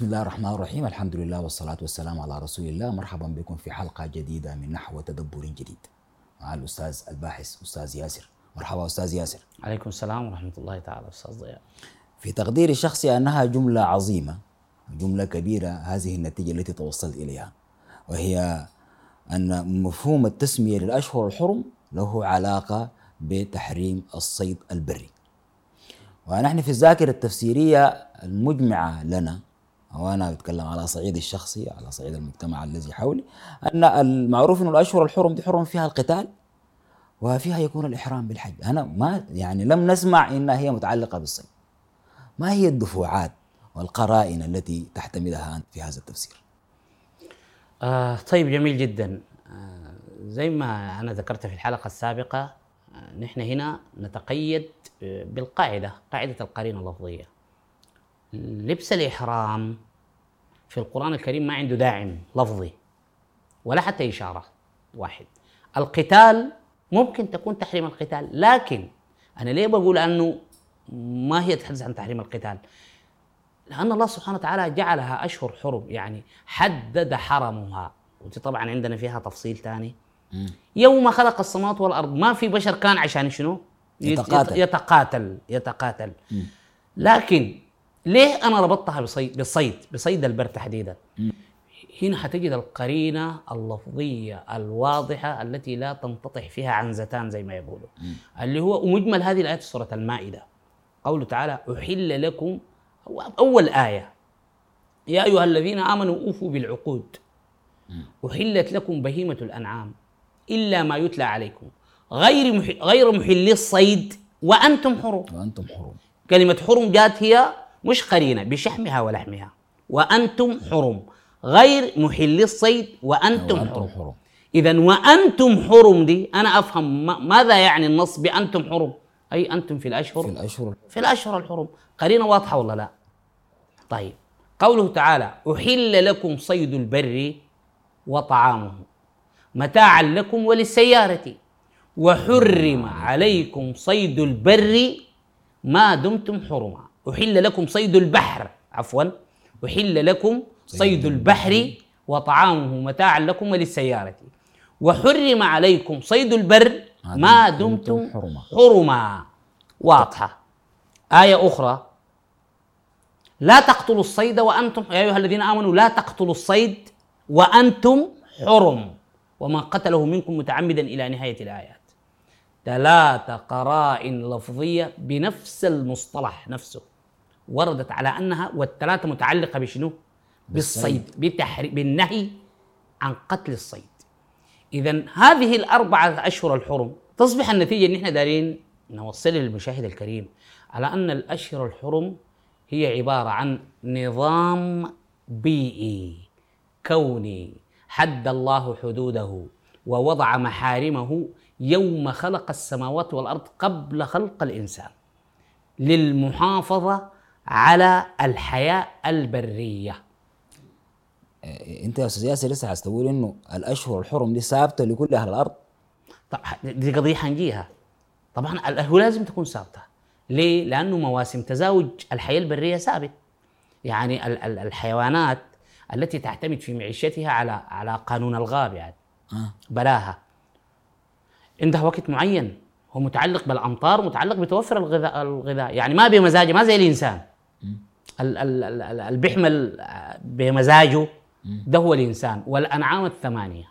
بسم الله الرحمن الرحيم. الحمد لله والصلاة والسلام على رسول الله. مرحبا بكم في حلقة جديدة من نحو وتدبر جديد. مع الأستاذ الباحث أستاذ ياسر. مرحبا أستاذ ياسر. عليكم السلام ورحمة الله تعالى أستاذ ضياء. في تقديري الشخصي أنها جملة عظيمة جملة كبيرة هذه النتيجة التي توصلت إليها وهي أن مفهوم التسمية للأشهر الحرم له علاقة بتحريم الصيد البري. ونحن في الذاكرة التفسيرية المجمعة لنا وأنا أتكلم على صعيد الشخصي على صعيد المجتمع الذي حولي أن المعروف أن الأشهر الحرم دي حرم فيها القتال وفيها يكون الإحرام بالحج. أنا ما يعني لم نسمع إنها هي متعلقة بالصيد. ما هي الدفوعات والقرائن التي تحتملها أنت في هذا التفسير؟ آه طيب جميل جدا. آه زي ما أنا ذكرت في الحلقة السابقة آه نحن هنا نتقيد آه، بالقاعدة قاعدة القرينة اللفظية. لبس الإحرام في القرآن الكريم ما عنده داعم لفظي ولا حتى إشارة واحد. القتال ممكن تكون تحريم القتال لكن أنا ليه بقول أنه ما هي تتحدث عن تحريم القتال؟ لأن الله سبحانه وتعالى جعلها أشهر حرم يعني حدد حرمها. ودي طبعا عندنا فيها تفصيل ثاني يوم خلق السماوات والأرض ما في بشر كان عشان شنو؟ يتقاتل. يتقاتل يتقاتل. لكن ليه أنا ربطتها بصيد بالصيد بصيد البر تحديدا؟ هنا حتجد القرينة اللفظية الواضحة التي لا تنتطح فيها عنزتان زي ما يقولوا. اللي هو مجمل هذه الآيات في سورة المائدة. قوله تعالى أحل لكم هو أول آية. يا أيها الذين آمنوا أوفوا بالعقود. أحلت لكم بهيمة الأنعام إلا ما يتلى عليكم. غير مح... غير محلي الصيد وأنتم حرم. وأنتم حرم. كلمة حرم جات هي مش قرينة بشحمها ولحمها. وأنتم حرم. غير محلي الصيد وأنتم, وأنتم حرم, حرم. إذا وأنتم حرم دي أنا أفهم ما- ماذا يعني النص بأنتم حرم؟ أي أنتم في الأشهر؟ في الأشهر. في الأشهر الحرم. قرينة واضحة ولا لا؟ طيب. قوله تعالى أحل لكم صيد البر وطعامه متاعا لكم وللسيارة. وحرم عليكم صيد البر ما دمتم حرما. أحل لكم صيد البحر. عفوا. أحل لكم صيد البحر. وطعامه متاعا لكم وللسيارة. وحرم عليكم صيد البر ما دمتم حرما. واضحة. آية أخرى. لا تقتلوا الصيد وأنتم يا أيها الذين آمنوا لا تقتلوا الصيد وأنتم حرم. ومن قتله منكم متعمدا إلى نهاية الآيات. ثلاث قرائن لفظية بنفس المصطلح نفسه. وردت على أنها والثلاثة متعلقة بشنو؟ بالصيد بتحري بالنهي عن قتل الصيد إذا هذه الأربعة أشهر الحرم تصبح النتيجة إن إحنا دارين نوصل للمشاهد الكريم على أن الأشهر الحرم هي عبارة عن نظام بيئي كوني حد الله حدوده ووضع محارمه يوم خلق السماوات والأرض قبل خلق الإنسان للمحافظة على الحياة البرية. إيه، أنت يا أستاذ ياسر لسه عايز تقول إنه الأشهر الحرم دي ثابتة لكل أهل الأرض؟ طب دي قضية حنجيها. طبعا هو لازم تكون ثابتة. ليه؟ لأنه مواسم تزاوج الحياة البرية ثابت. يعني ال- ال- الحيوانات التي تعتمد في معيشتها على على قانون الغاب يعني. آه. بلاها. عندها وقت معين. هو متعلق بالأمطار متعلق بتوفر الغذاء الغذاء. يعني ما بمزاجه ما زي الإنسان. ال- ال- ال- ال- اللي بيحمل بمزاجه ده هو الإنسان. والأنعام الثمانية.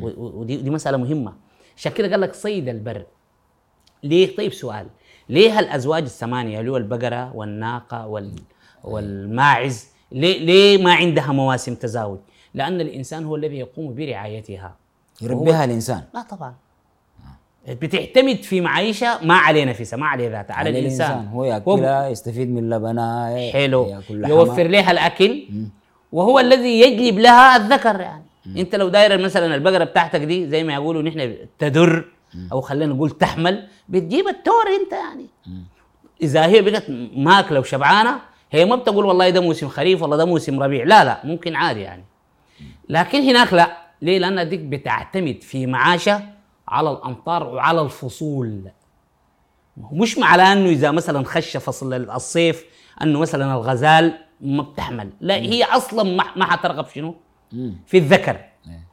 ودي دي مسألة مهمة. عشان كده قال لك صيد البر. ليه؟ طيب سؤال. ليه الازواج الثمانية اللي هو البقرة والناقة وال والماعز ليه ليه ما عندها مواسم تزاوج؟ لأن الإنسان هو الذي يقوم برعايتها. يربيها الإنسان. لا طبعا. بتعتمد في معيشة ما عليه نفسها ما عليه ذاتها على, الإنسان. هو يأكلها يستفيد من لبنها حلو. يوفر لها الأكل. وهو الذي يجلب لها الذكر يعني. أنت لو داير مثلا البقرة بتاعتك دي زي ما يقولوا نحن تدر أو خلينا نقول تحمل بتجيب التور أنت يعني. إذا هي بقت ماكلة وشبعانة هي ما بتقول والله ده موسم خريف والله ده موسم ربيع. لا لا ممكن عادي يعني. لكن هناك لا. ليه؟ لأن ديك بتعتمد في معاشها على الأمطار وعلى الفصول. مش معنى إنه إذا مثلا خش فصل الصيف إنه مثلا الغزال ما بتحمل. لا هي أصلا ما, ما حترغب شنو؟ في الذكر.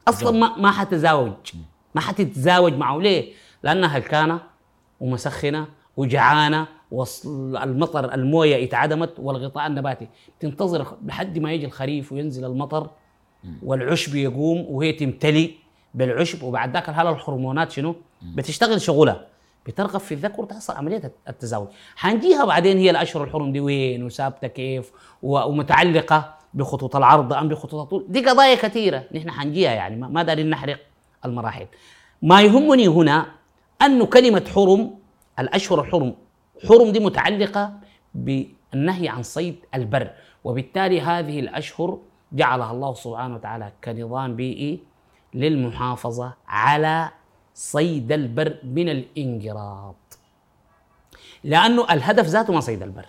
أصلا ما ما حتزاوج. ما حتتزاوج معه. ليه؟ لأنها هلكانة ومسخنة وجعانة والمطر الموية اتعدمت والغطاء النباتي. تنتظر لحد ما يجي الخريف وينزل المطر والعشب يقوم وهي تمتلي. بالعشب وبعد ذاك الحاله الهرمونات شنو؟ بتشتغل شغلها. بترغب في الذكر وتحصل عملية التزاوج. حنجيها بعدين هي الأشهر الحرم دي وين وثابتة كيف ومتعلقة بخطوط العرض أم بخطوط الطول. دي قضايا كثيرة نحن حنجيها يعني ما دارين نحرق المراحل. ما يهمني هنا أن كلمة حرم الأشهر الحرم حرم دي متعلقة بالنهي عن صيد البر وبالتالي هذه الأشهر جعلها الله سبحانه وتعالى كنظام بيئي للمحافظة على صيد البر من الانقراض. لأنه الهدف ذاته ما صيد البر.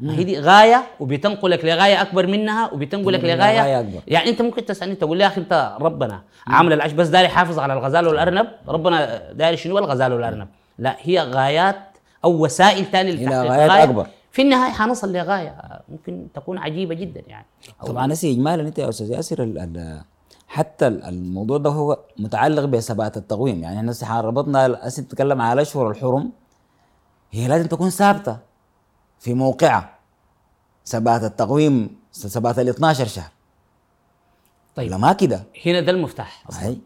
ما هي دي غايه وبتنقلك لغاية أكبر منها وبتنقلك لغاية غاية أكبر. يعني أنت ممكن تسألني تقول لي يا أخي أنت ربنا عامل العش بس داري يحافظ على الغزال والأرنب؟ ربنا داري شنو؟ الغزال والأرنب. لا هي غايات أو وسائل ثانية لتحقيق غايات غاية. أكبر. في النهاية حنصل لغاية. ممكن تكون عجيبة جدا يعني. طبعا نسي اجمالا أنت يا أستاذ ياسر حتى الموضوع ده هو متعلق بثبات التقويم. يعني إحنا ربطنا هسه نتكلم على الاشهر الحرم هي لازم تكون ثابتة في موقعه ثبات التقويم ثبات ال 12 شهر. طيب. ما كده؟ هنا ده المفتاح أصلا.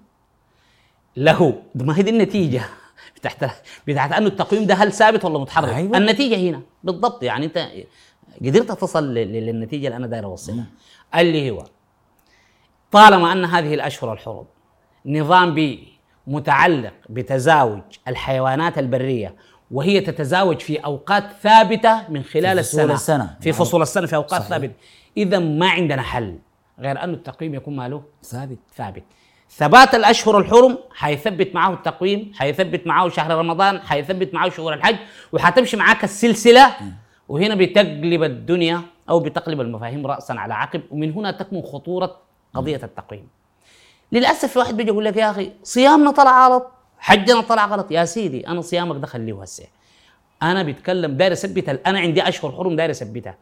له. ما هي دي النتيجة. بتاعت بتاعت انه التقويم ده هل ثابت ولا متحرك؟ أيوة. النتيجة هنا. بالضبط. يعني أنت قدرت تصل للنتيجة اللي أنا داير أوصلها. اللي هو طالما أن هذه الأشهر الحرم نظام بيئي متعلق بتزاوج الحيوانات البرية وهي تتزاوج في أوقات ثابتة من خلال في السنة. السنة. في فصول السنة في أوقات صحيح. ثابتة. إذا ما عندنا حل غير انه التقويم يكون ماله ثابت. ثابت. ثبات الأشهر الحرم حيثبت معه التقويم حيثبت معه شهر رمضان حيثبت معه شهور الحج وحتمشي معاك السلسلة. وهنا بتقلب الدنيا أو بتقلب المفاهيم راسا على عقب ومن هنا تكمن خطورة قضية التقويم. للأسف في واحد بيجي يقول لك يا أخي صيامنا طلع غلط حجنا طلع غلط. يا سيدي أنا صيامك ده خليه هسه أنا بتكلم داير اثبت أنا عندي أشهر حرم داير اثبتها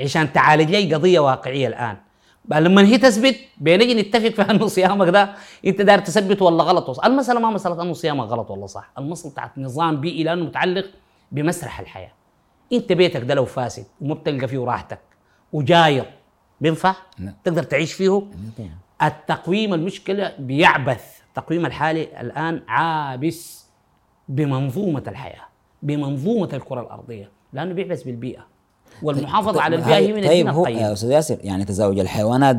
عشان تعالج لي قضية واقعية الآن. لما هي تثبت بنجي نتفق في أنه صيامك ده أنت داير تثبت ولا غلط؟ المسألة ما مسألة أنه صيامك غلط ولا صح. المسألة بتاعت نظام بيئي لأنه متعلق بمسرح الحياة. أنت بيتك ده لو فاسد وما بتلقى فيه راحتك وجايط بينفع؟ لا. تقدر تعيش فيه؟ التقويم المشكلة بيعبث التقويم الحالي الآن عابس بمنظومة الحياة بمنظومة الكرة الأرضية لأنه بيعبث بالبيئة والمحافظة طيب على البيئة هي من طيب هو يا أستاذ ياسر يعني تزاوج الحيوانات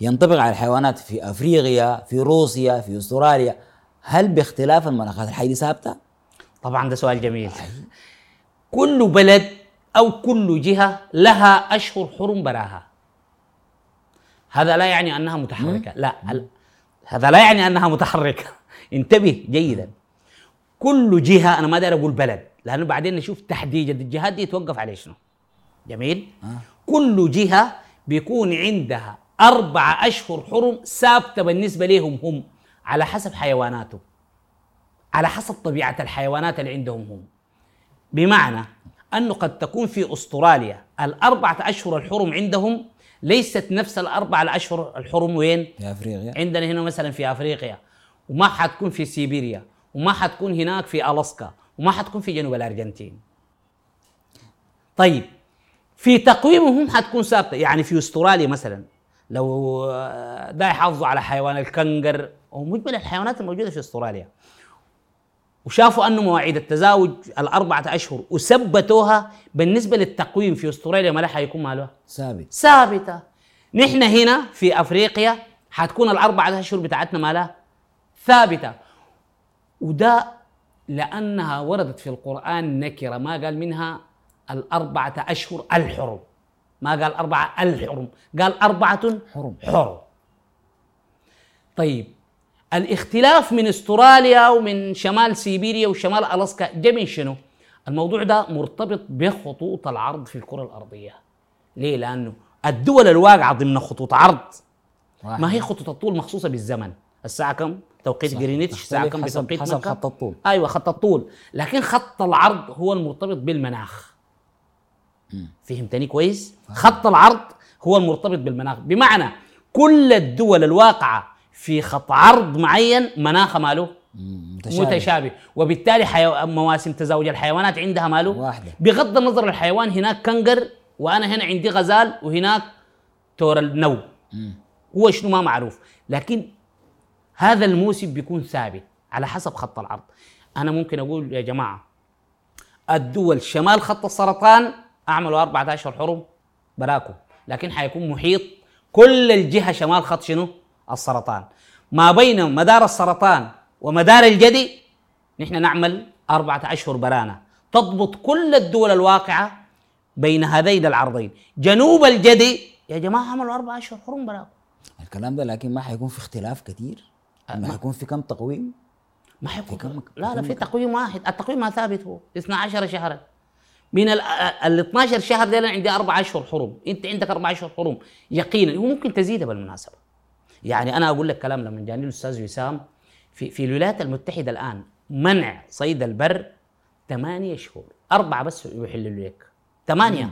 ينطبق على الحيوانات في أفريقيا في روسيا في أستراليا هل باختلاف المناخات الحي دي ثابتة؟ طبعا ده سؤال جميل كل بلد أو كل جهة لها أشهر حرم براها هذا لا يعني أنها متحركة. لا هذا لا يعني أنها متحركة. انتبه جيدا. كل جهة أنا ما داير أقول بلد لأنه بعدين نشوف تحديد الجهات دي يتوقف عليه شنو. جميل؟ آه. كل جهة بيكون عندها أربع أشهر حرم ثابتة بالنسبة لهم هم على حسب حيواناته على حسب طبيعة الحيوانات اللي عندهم هم. بمعنى أنه قد تكون في أستراليا الأربعة أشهر الحرم عندهم ليست نفس الأربعة الأشهر الحرم وين؟ في أفريقيا. عندنا هنا مثلا في أفريقيا وما حتكون في سيبيريا وما حتكون هناك في ألاسكا وما حتكون في جنوب الأرجنتين. طيب في تقويمهم حتكون ثابتة. يعني في أستراليا مثلا لو ده يحافظوا على حيوان الكنجر ومجمل الحيوانات الموجودة في أستراليا. وشافوا أنه مواعيد التزاوج الأربعة أشهر وثبتوها بالنسبة للتقويم في أستراليا ما حيكون مالها ثابت. ثابتة. نحن هنا في أفريقيا حتكون الأربعة أشهر بتاعتنا مالها ثابتة. وده لأنها وردت في القرآن نكرة. ما قال منها الأربعة أشهر الحرم. ما قال أربعة الحرم. قال أربعة حرم. حرم. طيب الاختلاف من استراليا ومن شمال سيبيريا وشمال ألاسكا جاء من شنو؟ الموضوع ده مرتبط بخطوط العرض في الكرة الأرضية. ليه؟ لأنه الدول الواقعة ضمن خطوط عرض ما هي خطوط الطول مخصوصة بالزمن، الساعة كم؟ توقيت جرينتش الساعة كم بتوقيت حسب مكة؟ خط الطول أيوه خط الطول، لكن خط العرض هو المرتبط بالمناخ. فهمتني كويس خط العرض هو المرتبط بالمناخ بمعنى كل الدول الواقعة في خط عرض معين مناخ ماله متشابه. متشابه وبالتالي حيو... مواسم تزاوج الحيوانات عندها ماله واحدة. بغض النظر الحيوان هناك كنجر وأنا هنا عندي غزال وهناك تور النو. هو شنو ما معروف. لكن هذا الموسم بيكون ثابت على حسب خط العرض. أنا ممكن أقول يا جماعة الدول شمال خط السرطان أعملوا أربعة اشهر حرم براكم لكن حيكون محيط كل الجهة شمال خط شنو؟ السرطان. ما بين مدار السرطان ومدار الجدي نحن نعمل أربعة أشهر برانا تضبط كل الدول الواقعة بين هذين العرضين. جنوب الجدي يا جماعة عملوا أربعة أشهر حرم براكم. الكلام ده لكن ما حيكون في اختلاف كثير ما حيكون في كم تقويم؟ ما حيكون كم- لا لا في تقويم واحد. التقويم ما ثابت هو 12 شهرا. من ال ال 12 شهر دول عندي أربع أشهر حرم. انت عندك أربع أشهر حرم. يقينا. وممكن تزيدها بالمناسبة. يعني أنا أقول لك كلام لما جاني الأستاذ وسام في في الولايات المتحدة الآن منع صيد البر ثمانية شهور أربعة بس يحلوا لك ثمانية.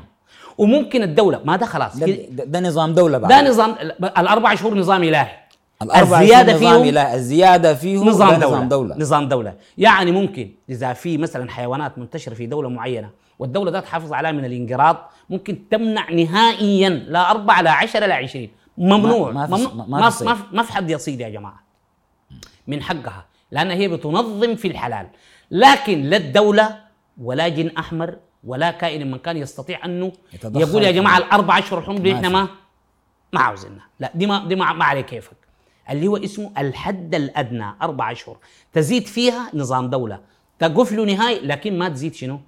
وممكن الدولة ما ده خلاص ده, ده, ده نظام دولة بعد. ده نظام الأربع شهور نظام إلهي. الأربع الزيادة شهور نظام فيهم لا الزيادة فيه نظام ده دولة. نظام دولة نظام دولة. يعني ممكن إذا في مثلا حيوانات منتشرة في دولة معينة والدولة ذات تحافظ عليها من الانقراض ممكن تمنع نهائيا لا أربعة لا عشرة لا عشرين. ممنوع. ما- ما في- ممنوع. ما- في. ما, ما في حد يصيد يا جماعة. من حقها. لأن هي بتنظم في الحلال. لكن لا الدولة ولا جن أحمر ولا كائن من كان يستطيع أنه يتدخل يقول يا جماعة الأربع أشهر الحرم دي في. ما ما عاوزينها. لا دي ما دي ما, ما عليه كيفك. اللي هو اسمه الحد الأدنى أربع أشهر. تزيد فيها نظام دولة. تقف له نهايه لكن ما تزيد شنو؟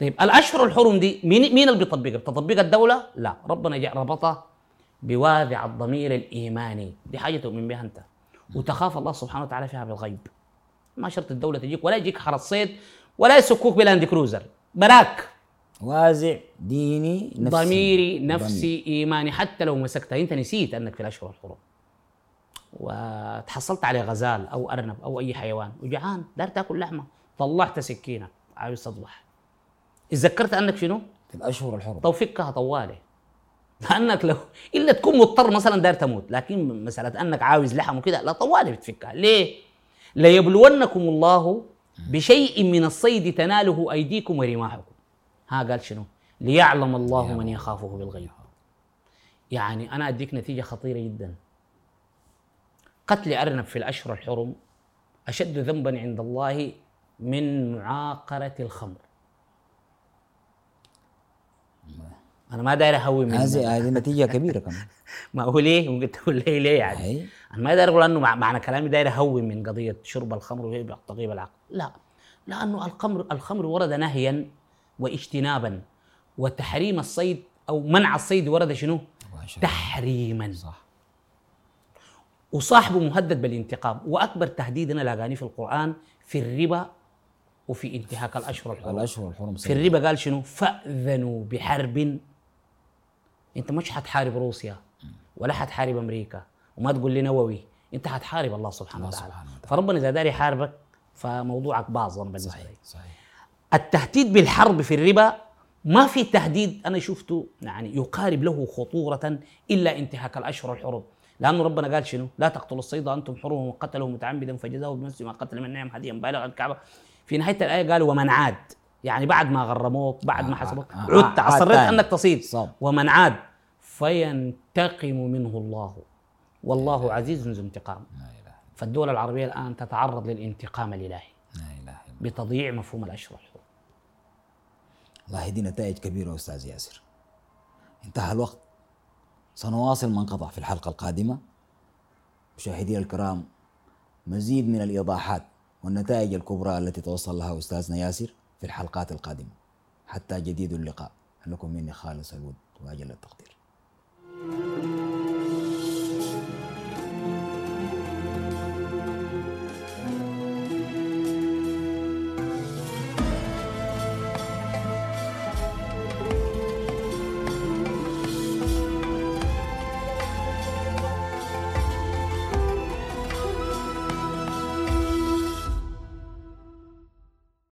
طيب الأشهر الحرم دي مين مين اللي بيطبقها؟ بتطبقها الدولة؟ لا. ربنا ربطها بوادع الضمير الإيماني. دي حاجة تؤمن بها أنت. وتخاف الله سبحانه وتعالى فيها بالغيب. ما شرط الدولة تجيك ولا يجيك حرس صيد ولا يسكوك بلاند كروزر. براك. وازع ديني نفسي. ضميري ضمير. نفسي إيماني. حتى لو مسكتها أنت نسيت أنك في الأشهر الحرم وتحصلت على غزال أو أرنب أو أي حيوان. وجعان دار تاكل لحمة. طلعت سكينة. عاوز تذبح تذكرت أنك شنو؟ في الأشهر الحرم طو فكها طوالي. لأنك لو إلا تكون مضطر مثلا دار تموت لكن مسألة أنك عاوز لحم وكذا لا طوالي بتفكها. ليه؟ ليبلونكم الله بشيء من الصيد تناله أيديكم ورماحكم. ها قال شنو؟ ليعلم الله من يخافه بالغيب. يعني أنا أديك نتيجة خطيرة جدا. قتل أرنب في الأشهر الحرم أشد ذنبا عند الله من معاقرة الخمر. أنا ما داير أهوي من هذه هذه نتيجة كبيرة كمان. ما هو ليه؟ ممكن تقول ليه ليه يعني؟ هي. أنا ما داير أقول إنه مع- معنى كلامي داير اهون من قضية شرب الخمر وهي تغيب العقل. لا. لأنه الخمر الخمر ورد نهيا واجتنابا وتحريم الصيد أو منع الصيد ورد شنو؟ تحريما. صح. وصاحبه مهدد بالانتقام وأكبر تهديد أنا لاقاني في القرآن في الربا وفي انتهاك الأشهر الحرم الأشهر الحرم في الربا قال شنو؟ فأذنوا بحرب انت مش حتحارب روسيا ولا حتحارب أمريكا وما تقول لي نووي انت حتحارب الله سبحانه الله وتعالى سبحانه وتعالى. فربنا إذا دار يحاربك فموضوعك باظ بالنسبة صحيح لي صحيح التهديد بالحرب في الربا ما في تهديد أنا شفته يعني يقارب له خطورة إلا انتهاك الأشهر الحرم لأنه ربنا قال شنو؟ لا تقتلوا الصيد وأنتم حرم وقتله متعمدا فجزاه بنفس ما قتل من نعم هديا بالغ الكعبة في نهاية الآية قال ومن عاد يعني بعد ما غرموك بعد ما آه، حسبوك آه، عدت آه، أصريت. أنك تصيد. ومن عاد فينتقم منه الله. والله عزيز ذو انتقام. فالدول العربية الآن تتعرض للانتقام الله. بتضييع مفهوم الاشهر الحرم والله دي نتائج كبيرة أستاذ ياسر. انتهى الوقت. سنواصل ما انقطع في الحلقة القادمة. مشاهدينا الكرام مزيد من الإيضاحات والنتائج الكبرى التي توصل لها أستاذنا ياسر في الحلقات القادمة. حتى جديد اللقاء. لكم مني خالص الود وأجل التقدير. Thank you.